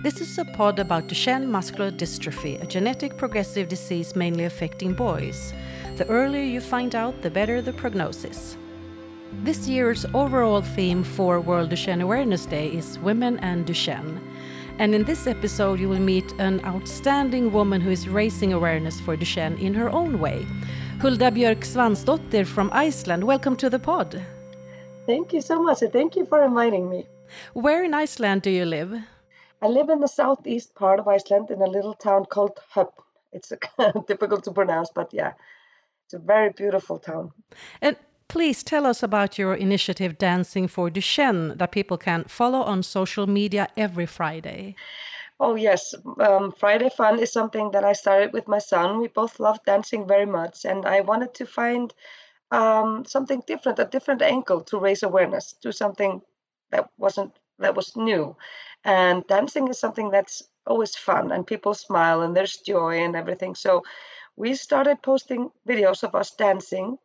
This is a pod about Duchenne muscular dystrophy, a genetic progressive disease mainly affecting boys. The earlier you find out, the better the prognosis. This year's overall theme for World Duchenne Awareness Day is Women and Duchenne. And in this episode, you will meet an outstanding woman who is raising awareness for Duchenne in her own way. Hulda Björk Svansdóttir from Iceland, welcome to the pod. Thank you so much, and thank you for inviting me. Where in Iceland do you live? I live in the southeast part of Iceland in a little town called Höfn. It's difficult to pronounce, but yeah, it's a very beautiful town. And please tell us about your initiative Dancing for Duchenne that people can follow on social media every Friday. Oh, yes. Um, Friday Fun is something that I started with my son. We both love dancing very much, and I wanted to find um, something different, a different angle to raise awareness, do something that wasn't that was new. And dancing is something that's always fun and people smile and there's joy and everything. So we started posting videos of us dancing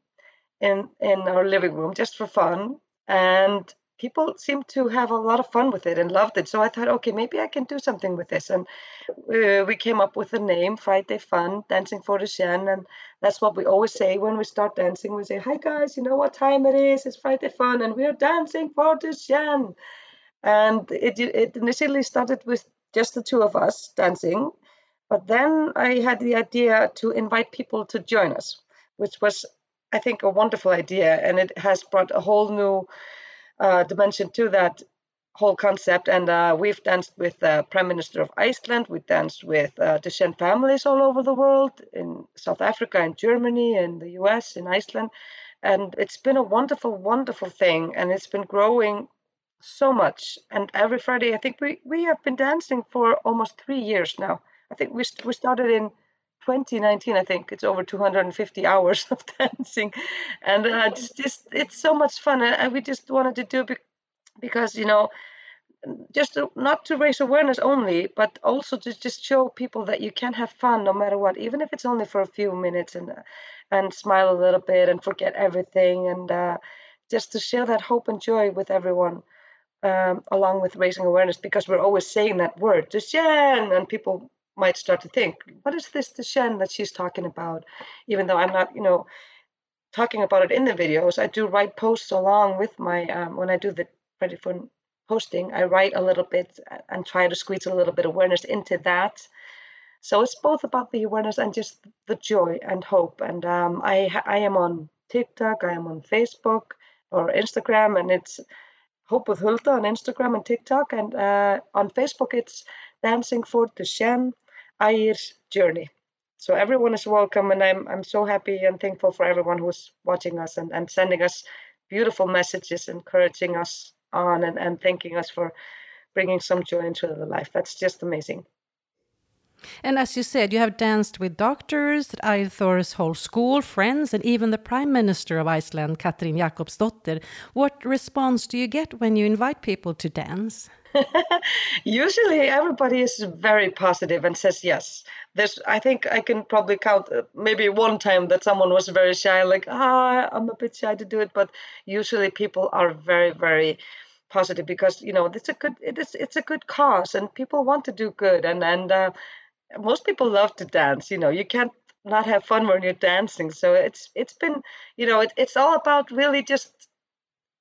in in our living room just for fun. And people seemed to have a lot of fun with it and loved it. So I thought, okay, maybe I can do something with this. And uh, we came up with the name Friday Fun, Dancing for Duchenne. And that's what we always say when we start dancing. We say, hi guys, you know what time it is? It's Friday Fun and we're dancing for Duchenne. And it, it initially started with just the two of us dancing. But then I had the idea to invite people to join us, which was, I think, a wonderful idea. And it has brought a whole new uh, dimension to that whole concept. And uh, we've danced with the Prime Minister of Iceland. We danced with uh, Duchenne families all over the world, in South Africa, in Germany, in the US, in Iceland. And it's been a wonderful, wonderful thing. And it's been growing so much. And every Friday, I think we, we have been dancing for almost three years now. I think we, we started in 2019 i think it's over 250 hours of dancing and uh, just, just it's so much fun and we just wanted to do it because you know just to, not to raise awareness only but also to just show people that you can have fun no matter what even if it's only for a few minutes and and smile a little bit and forget everything and uh, just to share that hope and joy with everyone um, along with raising awareness because we're always saying that word Duchenne and people might start to think what is this Duchenne that she's talking about? Even though I'm not you know talking about it in the videos I do write posts along with my um, when I do the Friday Fun posting I write a little bit and try to squeeze a little bit of awareness into that. So it's both about the awareness and just the joy and hope. And um, I I am on TikTok I am on Facebook or Instagram and it's Hope with Hulda on Instagram and TikTok, and uh, on Facebook it's Dancing for the Duchenne Ægir's Journey. So everyone is welcome, and I'm I'm so happy and thankful for everyone who's watching us and, and sending us beautiful messages, encouraging us on, and, and thanking us for bringing some joy into the life. That's just amazing. And as you said, you have danced with doctors, Ægir's whole school, friends, and even the Prime Minister of Iceland, Katrín Jakobsdóttir. What response do you get when you invite people to dance? Usually, everybody is very positive and says yes. There's, I think, I can probably count uh, maybe one time that someone was very shy, like, ah, I'm a bit shy to do it. But usually, people are very, very positive because you know it's a good it is it's a good cause and people want to do good and and uh, most people love to dance you know you can't not have fun when you're dancing. So it's it's been you know it, it's all about really just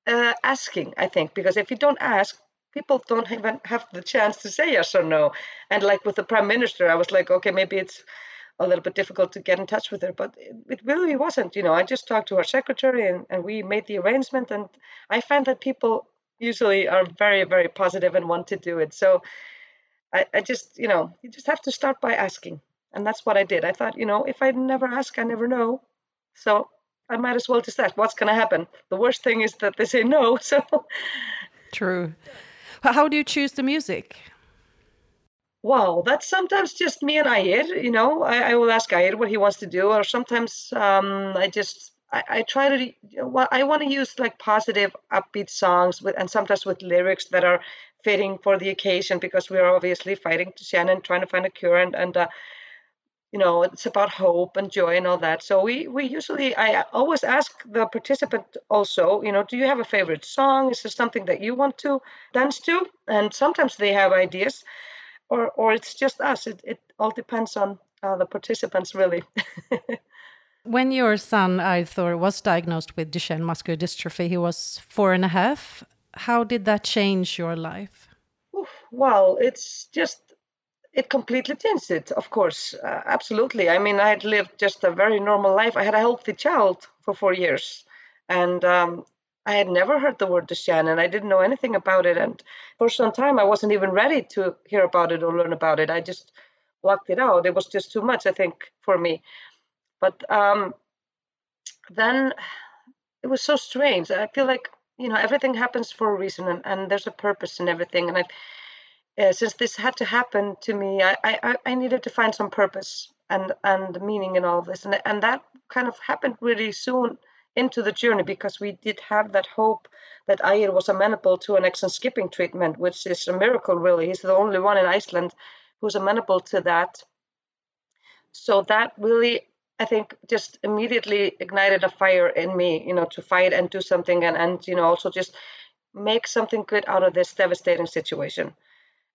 uh, asking i think because if you don't ask people don't even have the chance to say yes or no. And like with the prime minister i was like okay maybe it's a little bit difficult to get in touch with her but it, it really wasn't you know. I just talked to her secretary and, and we made the arrangement and i find that people usually are very very positive and want to do it. So I, I just, you know, you just have to start by asking. And that's what I did. I thought, you know, if I never ask, I never know. So I might as well just ask what's going to happen. The worst thing is that they say no. So true. How do you choose the music? Wow, that's sometimes just me and Ægir. You know, I, I will ask Ægir what he wants to do, or sometimes um, I just I, I, try to. Well, I want to use like positive, upbeat songs with, and sometimes with lyrics that are fitting for the occasion because we are obviously fighting Duchenne, trying to find a cure, and and uh, you know it's about hope and joy and all that. So we we usually I always ask the participant also, you know, do you have a favorite song? Is there something that you want to dance to? And sometimes they have ideas. or or it's just us. It it all depends on uh, the participants, really. when your son Ægir was diagnosed with Duchenne muscular dystrophy, he was four and a half. How did that change your life? Well, it's just it completely changed it. Of course, uh, absolutely. I mean, I had lived just a very normal life. I had a healthy child for four years, and um, I had never heard the word Duchenne and I didn't know anything about it. And for some time, I wasn't even ready to hear about it or learn about it. I just blocked it out. It was just too much, I think, for me. But um, then it was so strange. I feel like, you know, everything happens for a reason and, and there's a purpose in everything. And I, uh, since this had to happen to me, I, I, I needed to find some purpose and, and meaning in all of this. And, and that kind of happened really soon into the journey because we did have that hope that Ægir was amenable to an exon skipping treatment, which is a miracle, really. He's the only one in Iceland who's amenable to that. So that really, I think, just immediately ignited a fire in me, you know, to fight and do something and, and you know, also just make something good out of this devastating situation.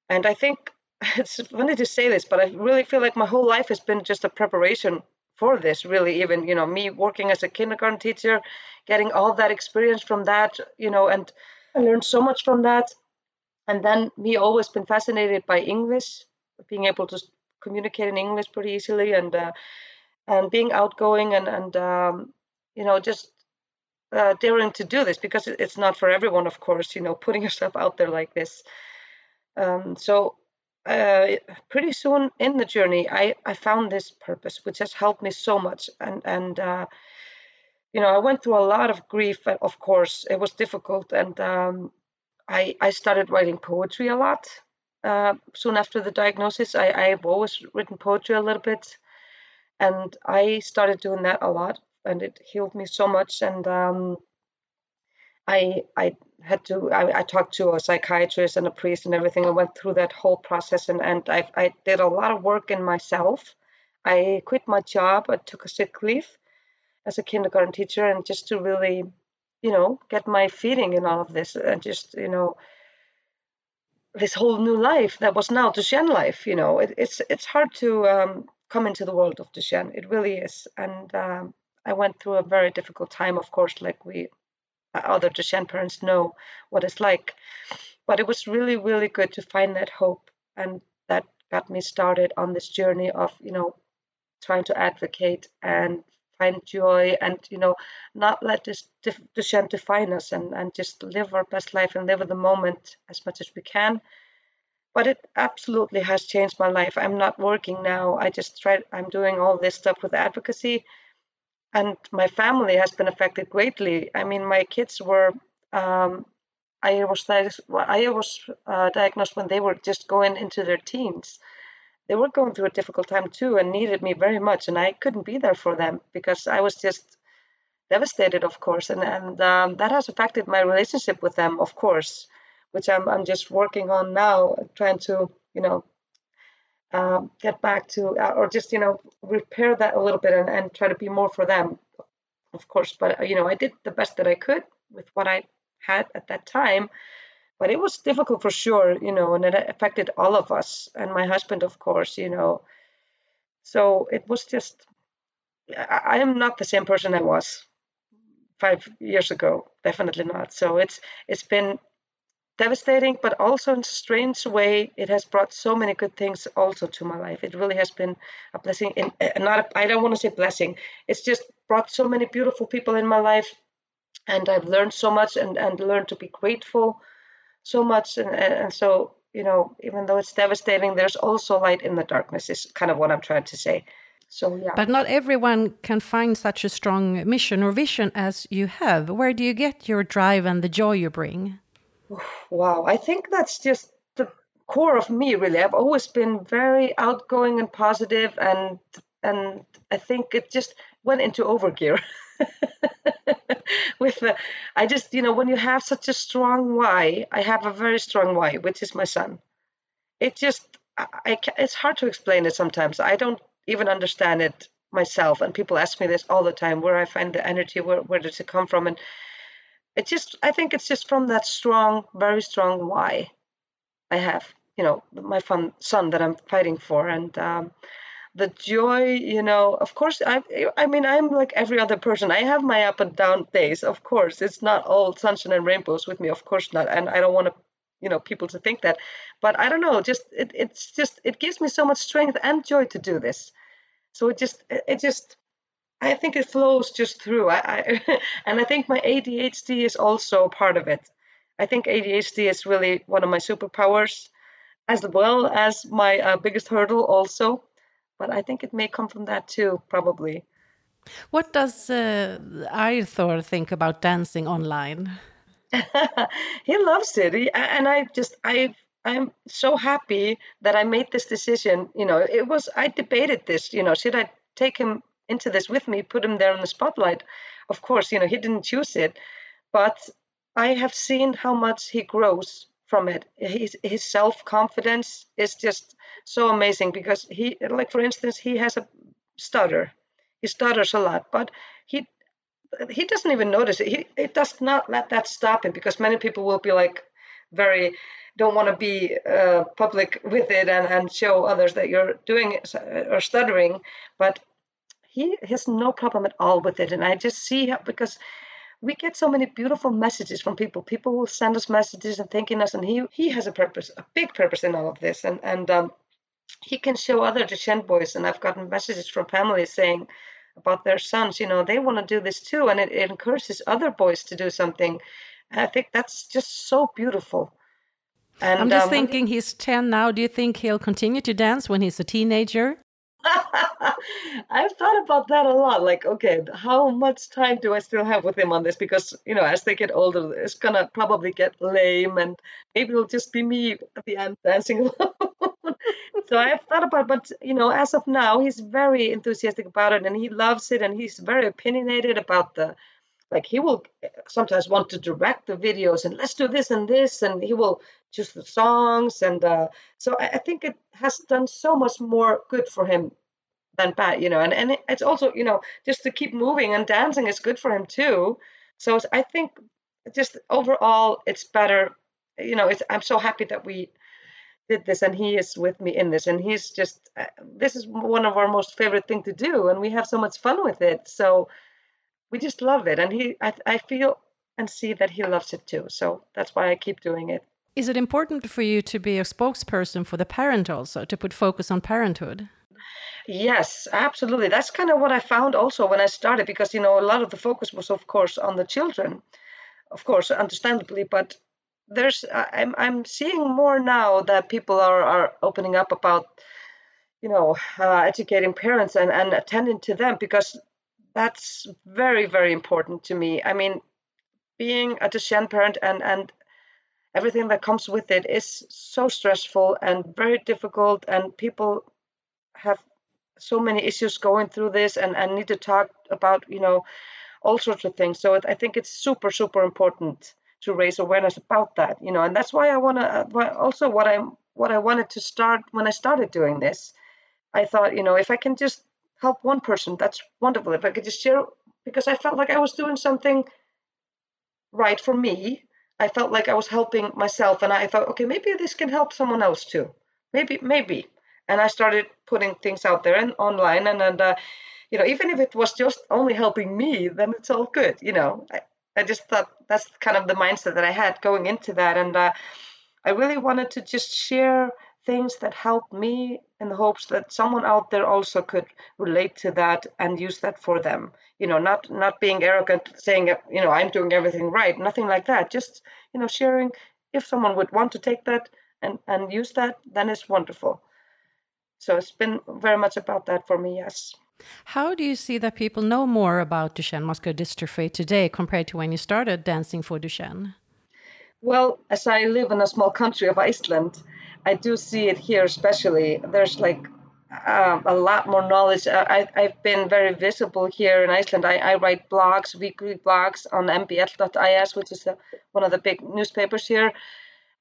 And I think it's funny to say this, but I really feel like my whole life has been just a preparation for this really even you know me working as a kindergarten teacher getting all that experience from that you know and i learned so much from that and then me always been fascinated by english being able to communicate in english pretty easily and uh, and being outgoing and and um, you know just uh, daring to do this because it's not for everyone of course you know putting yourself out there like this um, so uh, pretty soon in the journey, I, I found this purpose, which has helped me so much. And and uh, you know, I went through a lot of grief. Of course, it was difficult, and um, I I started writing poetry a lot. Uh, soon after the diagnosis, I I've always written poetry a little bit, and I started doing that a lot, and it healed me so much. And um, I I had to I, I, talked to a psychiatrist and a priest and everything. I went through that whole process and, and I, I did a lot of work in myself. I quit my job. I took a sick leave as a kindergarten teacher and just to really, you know, get my feeding in all of this and just, you know, this whole new life that was now Duchenne life, you know, it, it's it's hard to um, come into the world of Duchenne. It really is. And um, I went through a very difficult time, of course, like we other Duchenne parents know what it's like. But it was really, really good to find that hope, and that got me started on this journey of, you know, trying to advocate and find joy and you know not let this Duchenne define us and and just live our best life and live in the moment as much as we can but it absolutely has changed my life i'm not working now i just try i'm doing all this stuff with advocacy and my family has been affected greatly. I mean, my kids were. Um, I was I was uh, diagnosed when they were just going into their teens. They were going through a difficult time too, and needed me very much, and I couldn't be there for them because I was just devastated, of course, and and um, that has affected my relationship with them, of course, which I'm I'm just working on now, trying to you know um, get back to uh, or just you know repair that a little bit and, and try to be more for them of course. But uh, you know i did the best that i could with what i had at that time but it was difficult for sure you know and it affected all of us and my husband of course you know. So it was just i, I am not the same person i was five years ago definitely not. So it's it's been devastating, but also in a strange way, it has brought so many good things also to my life. It really has been a blessing. In uh, not, I don't want to say blessing. It's just brought so many beautiful people in my life, and I've learned so much and and learned to be grateful so much. And and, and so you know, even though it's devastating, there's also light in the darkness. Is kind of what I'm trying to say. So yeah. But not everyone can find such a strong mission or vision as you have. Where do you get your drive and the joy you bring? Wow, I think that's just the core of me really. I've always been very outgoing and positive and and I think it just went into overgear. with the, I just you know when you have such a strong why, I have a very strong why, which is my son. It just I, I it's hard to explain it sometimes. I don't even understand it myself and people ask me this all the time where I find the energy where where does it come from and it just i think it's just from that strong very strong why i have you know my fun son that I'm fighting for, and um, the joy, you know. Of course, I I mean I'm like every other person. I have my up and down days. Of course, it's not all sunshine and rainbows with me. Of course not, and I don't want to you know people to think that but i don't know just it, it's just it gives me so much strength and joy to do this so it just it just i think it flows just through. I, I and i think my adhd is also part of it. I think adhd is really one of my superpowers as well as my uh, biggest hurdle also but i think it may come from that too probably. What does uh, Ægir think about dancing online? He loves it. He, and i just i i'm so happy that i made this decision. You know it was i debated this you know should i take him into this with me put him there in the spotlight. Of course you know he didn't choose it but i have seen how much he grows from it. His, his self-confidence is just so amazing because he like for instance he has a stutter. He stutters a lot but he he doesn't even notice it. He it does not let that stop him because many people will be like very don't want to be uh, public with it and, and show others that you're doing it or stuttering, but he has no problem at all with it. And I just see how, because we get so many beautiful messages from people. People will send us messages and thanking us, and he he has a purpose, a big purpose in all of this, and and um, he can show other Duchenne boys. And I've gotten messages from families saying about their sons you know they want to do this too and it, it encourages other boys to do something and i think that's just so beautiful and i'm just um, thinking he's 10 now do you think he'll continue to dance when he's a teenager I've thought about that a lot. Like, okay, how much time do I still have with him on this? Because, you know, as they get older, it's gonna probably get lame and maybe it'll just be me at the end dancing alone so I've thought about, but you know, as of now, he's very enthusiastic about it, and he loves it, and he's very opinionated about the, like he will sometimes want to direct the videos and let's do this and this, and he will choose the songs, and uh, so I, I think it has done so much more good for him than bad, you know, and and it's also you know just to keep moving and dancing is good for him too. So I think just overall it's better, you know. It's I'm so happy that we did this and he is with me in this and he's just uh, this is one of our most favorite thing to do and we have so much fun with it so we just love it and he I, I feel and see that he loves it too so that's why i keep doing it. Is it important for you to be a spokesperson for the parent also to put focus on parenthood? Yes absolutely. That's kind of what i found also when i started because you know a lot of the focus was of course on the children of course understandably but there's I'm I'm seeing more now that people are are opening up about you know uh, educating parents and and attending to them because that's very very important to me. I mean, being a Duchenne parent and and everything that comes with it is so stressful and very difficult and people have so many issues going through this and, and need to talk about you know all sorts of things so i think it's super super important to raise awareness about that you know and that's why i want to also what i'm what i wanted to start when i started doing this i thought you know if i can just help one person that's wonderful. If i could just share because i felt like i was doing something right for me. I felt like i was helping myself and i thought okay maybe this can help someone else too. Maybe maybe. And i started putting things out there and online and and uh, you know even if it was just only helping me then it's all good you know? I, I just thought that's kind of the mindset that I had going into that, and uh, I really wanted to just share things that helped me in the hopes that someone out there also could relate to that and use that for them. You know, not not being arrogant, saying uh, you know I'm doing everything right, nothing like that. Just you know, sharing if someone would want to take that and and use that, then it's wonderful. So it's been very much about that for me. Yes. How do you see that people know more about Duchenne muscular dystrophy today compared to when you started dancing for Duchenne? Well, as I live in a small country of Iceland, I do see it here, especially. There's like uh, a lot more knowledge. I, have been very visible here in Iceland. I, I write blogs, weekly blogs on mbl.is, which is one of the big newspapers here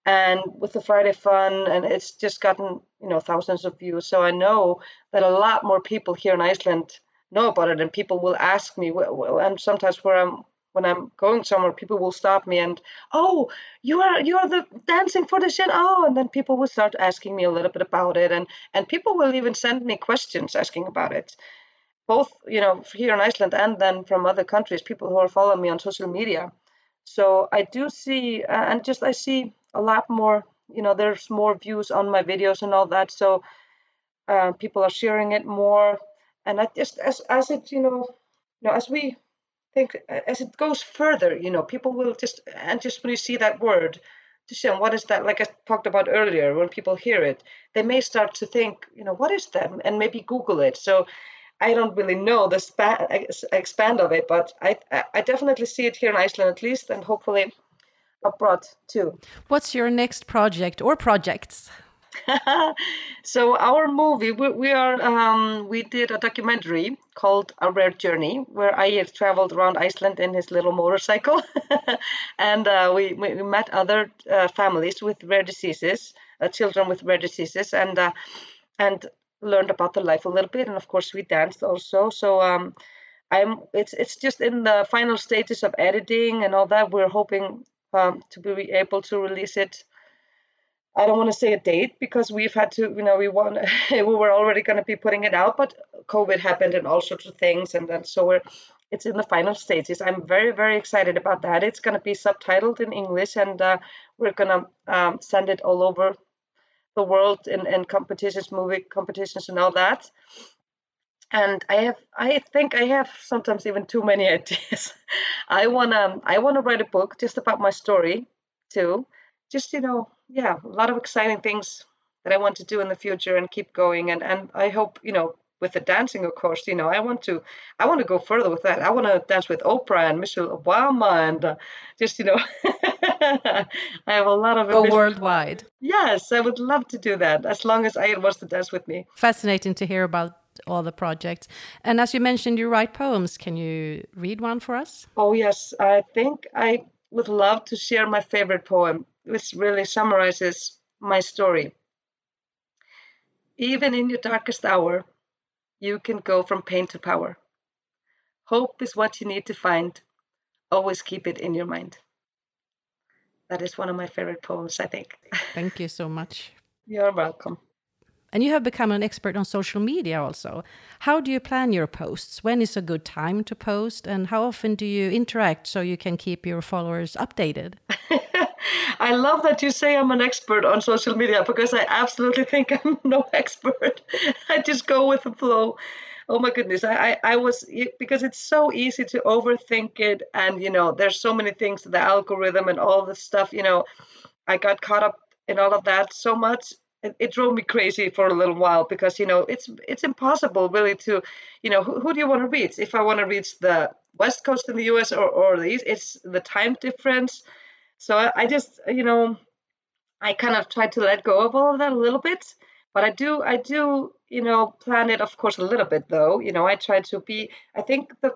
and with the Friday Fun, and it's just gotten you know thousands of views. So I know that a lot more people here in Iceland know about it, and people will ask me, and sometimes where I'm when I'm going somewhere, people will stop me and, oh, you are you are the dancing for Duchenne. Oh, and then people will start asking me a little bit about it, and and people will even send me questions asking about it, both you know here in Iceland and then from other countries, people who are following me on social media. So I do see, uh, and just I see a lot more. You know, there's more views on my videos and all that. So uh, people are sharing it more, and I just as as it you know, you know as we think as it goes further, you know, people will just and just when you see that word, just you what is that? Like I talked about earlier, when people hear it, they may start to think, you know, what is that, and maybe Google it. So I don't really know the span, expand of it, but I I definitely see it here in Iceland at least, and hopefully abroad too. What's your next project or projects? so our movie, we, we are um, we did a documentary called A Rare Journey, where I traveled around Iceland in his little motorcycle, and uh, we, we met other uh, families with rare diseases, uh, children with rare diseases, and uh, and learned about their life a little bit, and of course we danced also. So um, I'm it's it's just in the final stages of editing and all that. We're hoping um, to be able to release it I don't want to say a date because we've had to, you know, we want we were already going to be putting it out, but COVID happened and all sorts of things, and then so we're it's in the final stages. I'm very very excited about that. It's going to be subtitled in English, and uh, we're going to um, send it all over the world in, in competitions, movie competitions, and all that. And I have, I think I have sometimes even too many ideas. I wanna, I wanna write a book just about my story too. Just you know, yeah, a lot of exciting things that I want to do in the future and keep going. And and I hope you know with the dancing, of course, you know, I want to, I want to go further with that. I want to dance with Oprah and Michelle Obama, and uh, just, you know, I have a lot of go worldwide. Yes, I would love to do that as long as Ægir wants to dance with me. Fascinating to hear about all the projects. And as you mentioned, you write poems. Can you read one for us? Oh yes, I think I would love to share my favorite poem which really summarizes my story. Even in your darkest hour, you can go from pain to power. Hope is what you need to find. Always keep it in your mind. That is one of my favorite poems, I think. Thank you so much. You're welcome. And you have become an expert on social media also. How do you plan your posts? When is a good time to post? And how often do you interact so you can keep your followers updated? I love that you say I'm an expert on social media because I absolutely think I'm no expert. I just go with the flow. Oh my goodness, I, I, I was because it's so easy to overthink it, and you know, there's so many things, the algorithm and all this stuff. You know, I got caught up in all of that so much. It, it drove me crazy for a little while because you know it's it's impossible really to, you know, who, who do you want to reach? If I want to reach the west coast in the U.S. or or the east, it's the time difference so I, I just, you know, I kind of tried to let go of all of that a little bit. But I do, I do, you know, plan it, of course, a little bit though. You know, I try to be. I think the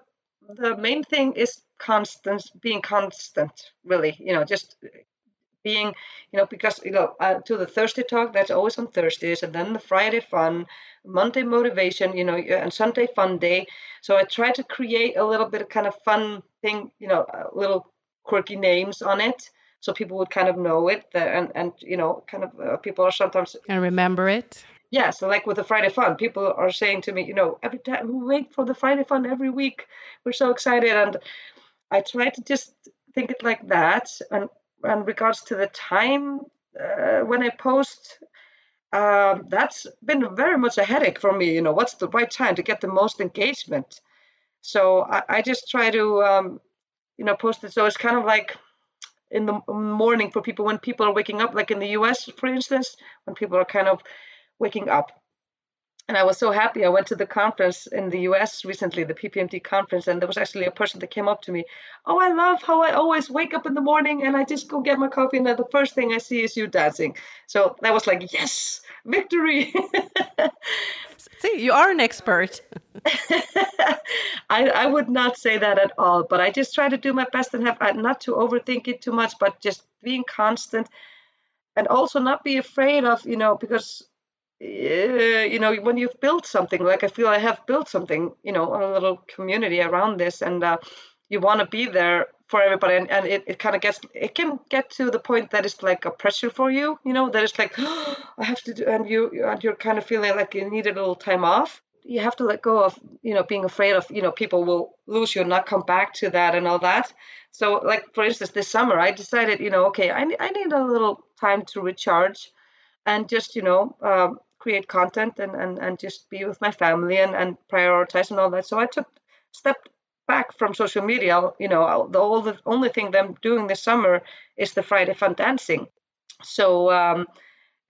the main thing is constant, being constant. Really, you know, just being, you know, because you know, to the Thursday talk, that's always on Thursdays, and then the Friday fun, Monday motivation, you know, and Sunday fun day. So I try to create a little bit of kind of fun thing, you know, a little quirky names on it so people would kind of know it and and you know kind of uh, people are sometimes and remember it. Yeah so like with the friday fun people are saying to me you know every time we wait for the friday fun every week. We're so excited. And i try to just think it like that and in regards to the time uh, when i post um, that's been very much a headache for me you know what's the right time to get the most engagement? So i, I just try to um, you know posted. So it's kind of like in the morning for people when people are waking up like in the us for instance when people are kind of waking up and I was so happy. I went to the conference in the US recently, the PPMD conference, and there was actually a person that came up to me. Oh, I love how I always wake up in the morning and I just go get my coffee, and then the first thing I see is you dancing. So that was like, yes, victory. See, you are an expert. I, I would not say that at all, but I just try to do my best and have uh, not to overthink it too much, but just being constant and also not be afraid of, you know, because uh, you know when you've built something like i feel i have built something you know a little community around this and uh, you want to be there for everybody and, and it, it kind of gets it can get to the point that it's like a pressure for you you know that it's like oh, i have to do and you and you're kind of feeling like you need a little time off. You have to let go of you know being afraid of you know people will lose you and not come back to that and all that. So like for instance this summer i decided you know okay i, I need a little time to recharge and just you know um, create content and, and and just be with my family and and prioritize and all that so i took stepped back from social media you know the, all the only thing i'm doing this summer is the friday fun dancing so um,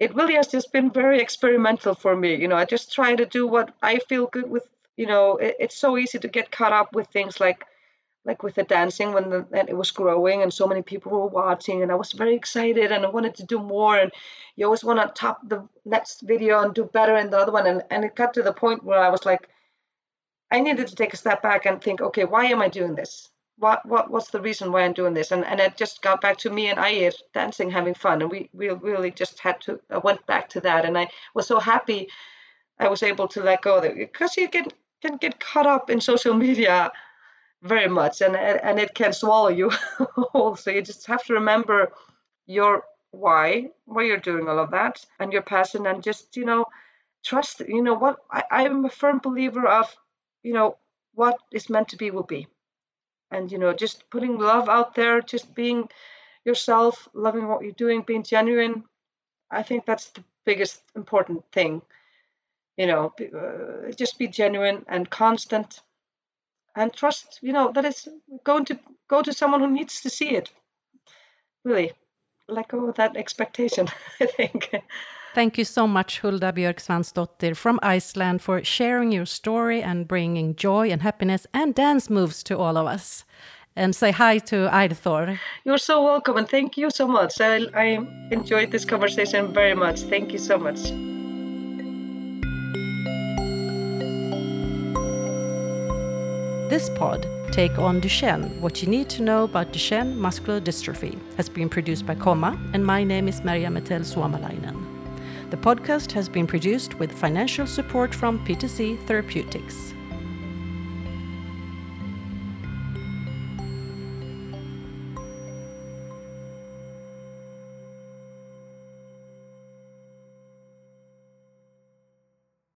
it really has just been very experimental for me. You know, I just try to do what I feel good with. You know, it, it's so easy to get caught up with things like, like with the dancing when the, and it was growing and so many people were watching and I was very excited and I wanted to do more and you always want to top the next video and do better in the other one and and it got to the point where I was like, I needed to take a step back and think, okay, why am I doing this? what what what's the reason why I'm doing this? And and it just got back to me and I dancing, having fun, and we we really just had to. I went back to that, and I was so happy I was able to let go of it because you can can get caught up in social media very much, and and it can swallow you also. You just have to remember your why, why you're doing all of that, and your passion, and just you know trust. You know what I, I'm a firm believer of. You know what is meant to be will be and you know just putting love out there just being yourself loving what you're doing being genuine i think that's the biggest important thing you know uh, just be genuine and constant and trust you know that it's going to go to someone who needs to see it really let go of that expectation i think Thank you so much, Hulda Björk Svansdóttir from Iceland, for sharing your story and bringing joy and happiness and dance moves to all of us. And say hi to Ægir. You're so welcome, and thank you so much. I, I enjoyed this conversation very much. Thank you so much. This pod, Take on Duchenne What You Need to Know About Duchenne Muscular Dystrophy, has been produced by Comma, and my name is Maria Metel Suomalainen. The podcast has been produced with financial support from PTC Therapeutics.